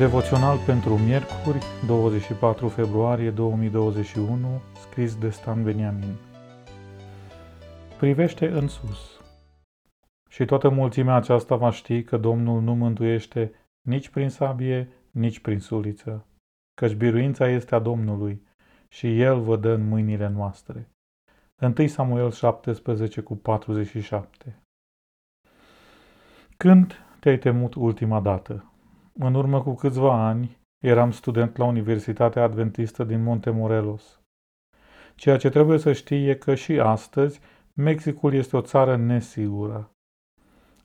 Devoțional pentru miercuri, 24 februarie 2021, scris de Stan Beniamin. Privește în sus. Și toată mulțimea aceasta va ști că Domnul nu mântuiește nici prin sabie, nici prin suliță, căci biruința este a Domnului și El vă dă în mâinile noastre. 1 Samuel 17 cu 47 Când te-ai temut ultima dată? În urmă cu câțiva ani, eram student la Universitatea Adventistă din Monte Morelos. Ceea ce trebuie să știi e că și astăzi Mexicul este o țară nesigură.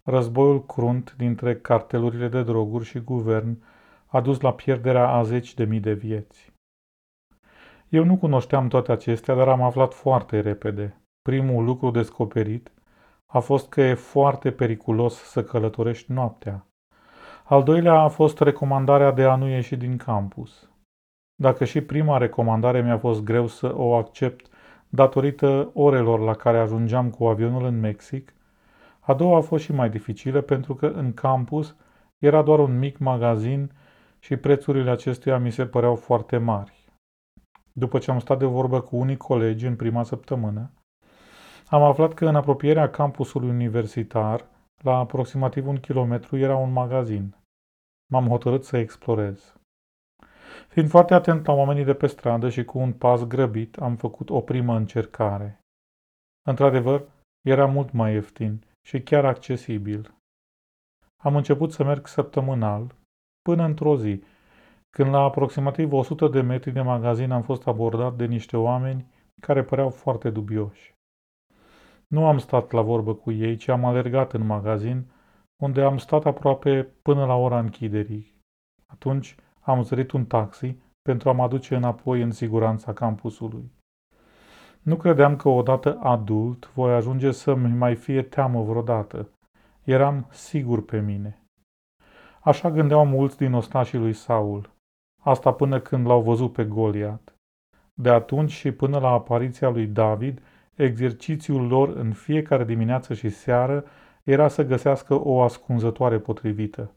Războiul crunt dintre cartelurile de droguri și guvern a dus la pierderea a zeci de mii de vieți. Eu nu cunoșteam toate acestea, dar am aflat foarte repede. Primul lucru descoperit a fost că e foarte periculos să călătorești noaptea. Al doilea a fost recomandarea de a nu ieși din campus. Dacă și prima recomandare mi-a fost greu să o accept datorită orelor la care ajungeam cu avionul în Mexic, a doua a fost și mai dificilă pentru că în campus era doar un mic magazin și prețurile acestuia mi se păreau foarte mari. După ce am stat de vorbă cu unii colegi în prima săptămână, am aflat că în apropierea campusului universitar la aproximativ un kilometru era un magazin. M-am hotărât să explorez. Fiind foarte atent la oamenii de pe stradă și cu un pas grăbit, am făcut o primă încercare. Într-adevăr, era mult mai ieftin și chiar accesibil. Am început să merg săptămânal, până într-o zi, când la aproximativ 100 de metri de magazin am fost abordat de niște oameni care păreau foarte dubioși. Nu am stat la vorbă cu ei, ci am alergat în magazin, unde am stat aproape până la ora închiderii. Atunci am zărit un taxi pentru a mă aduce înapoi în siguranța campusului. Nu credeam că odată adult voi ajunge să-mi mai fie teamă vreodată. Eram sigur pe mine. Așa gândeau mulți din ostașii lui Saul. Asta până când l-au văzut pe Goliat. De atunci și până la apariția lui David, Exercițiul lor în fiecare dimineață și seară era să găsească o ascunzătoare potrivită.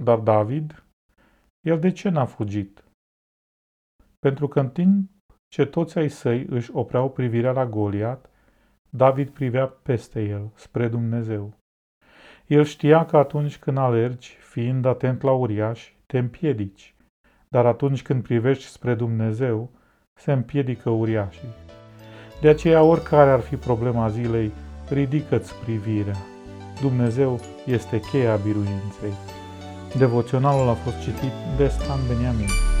Dar David? El de ce n-a fugit? Pentru că în timp ce toți ai săi își opreau privirea la Goliat, David privea peste el, spre Dumnezeu. El știa că atunci când alergi, fiind atent la uriaș, te împiedici, dar atunci când privești spre Dumnezeu, se împiedică uriașii. De aceea, oricare ar fi problema zilei, ridică-ți privirea. Dumnezeu este cheia biruinței. Devoționalul a fost citit de Stan Beniamin.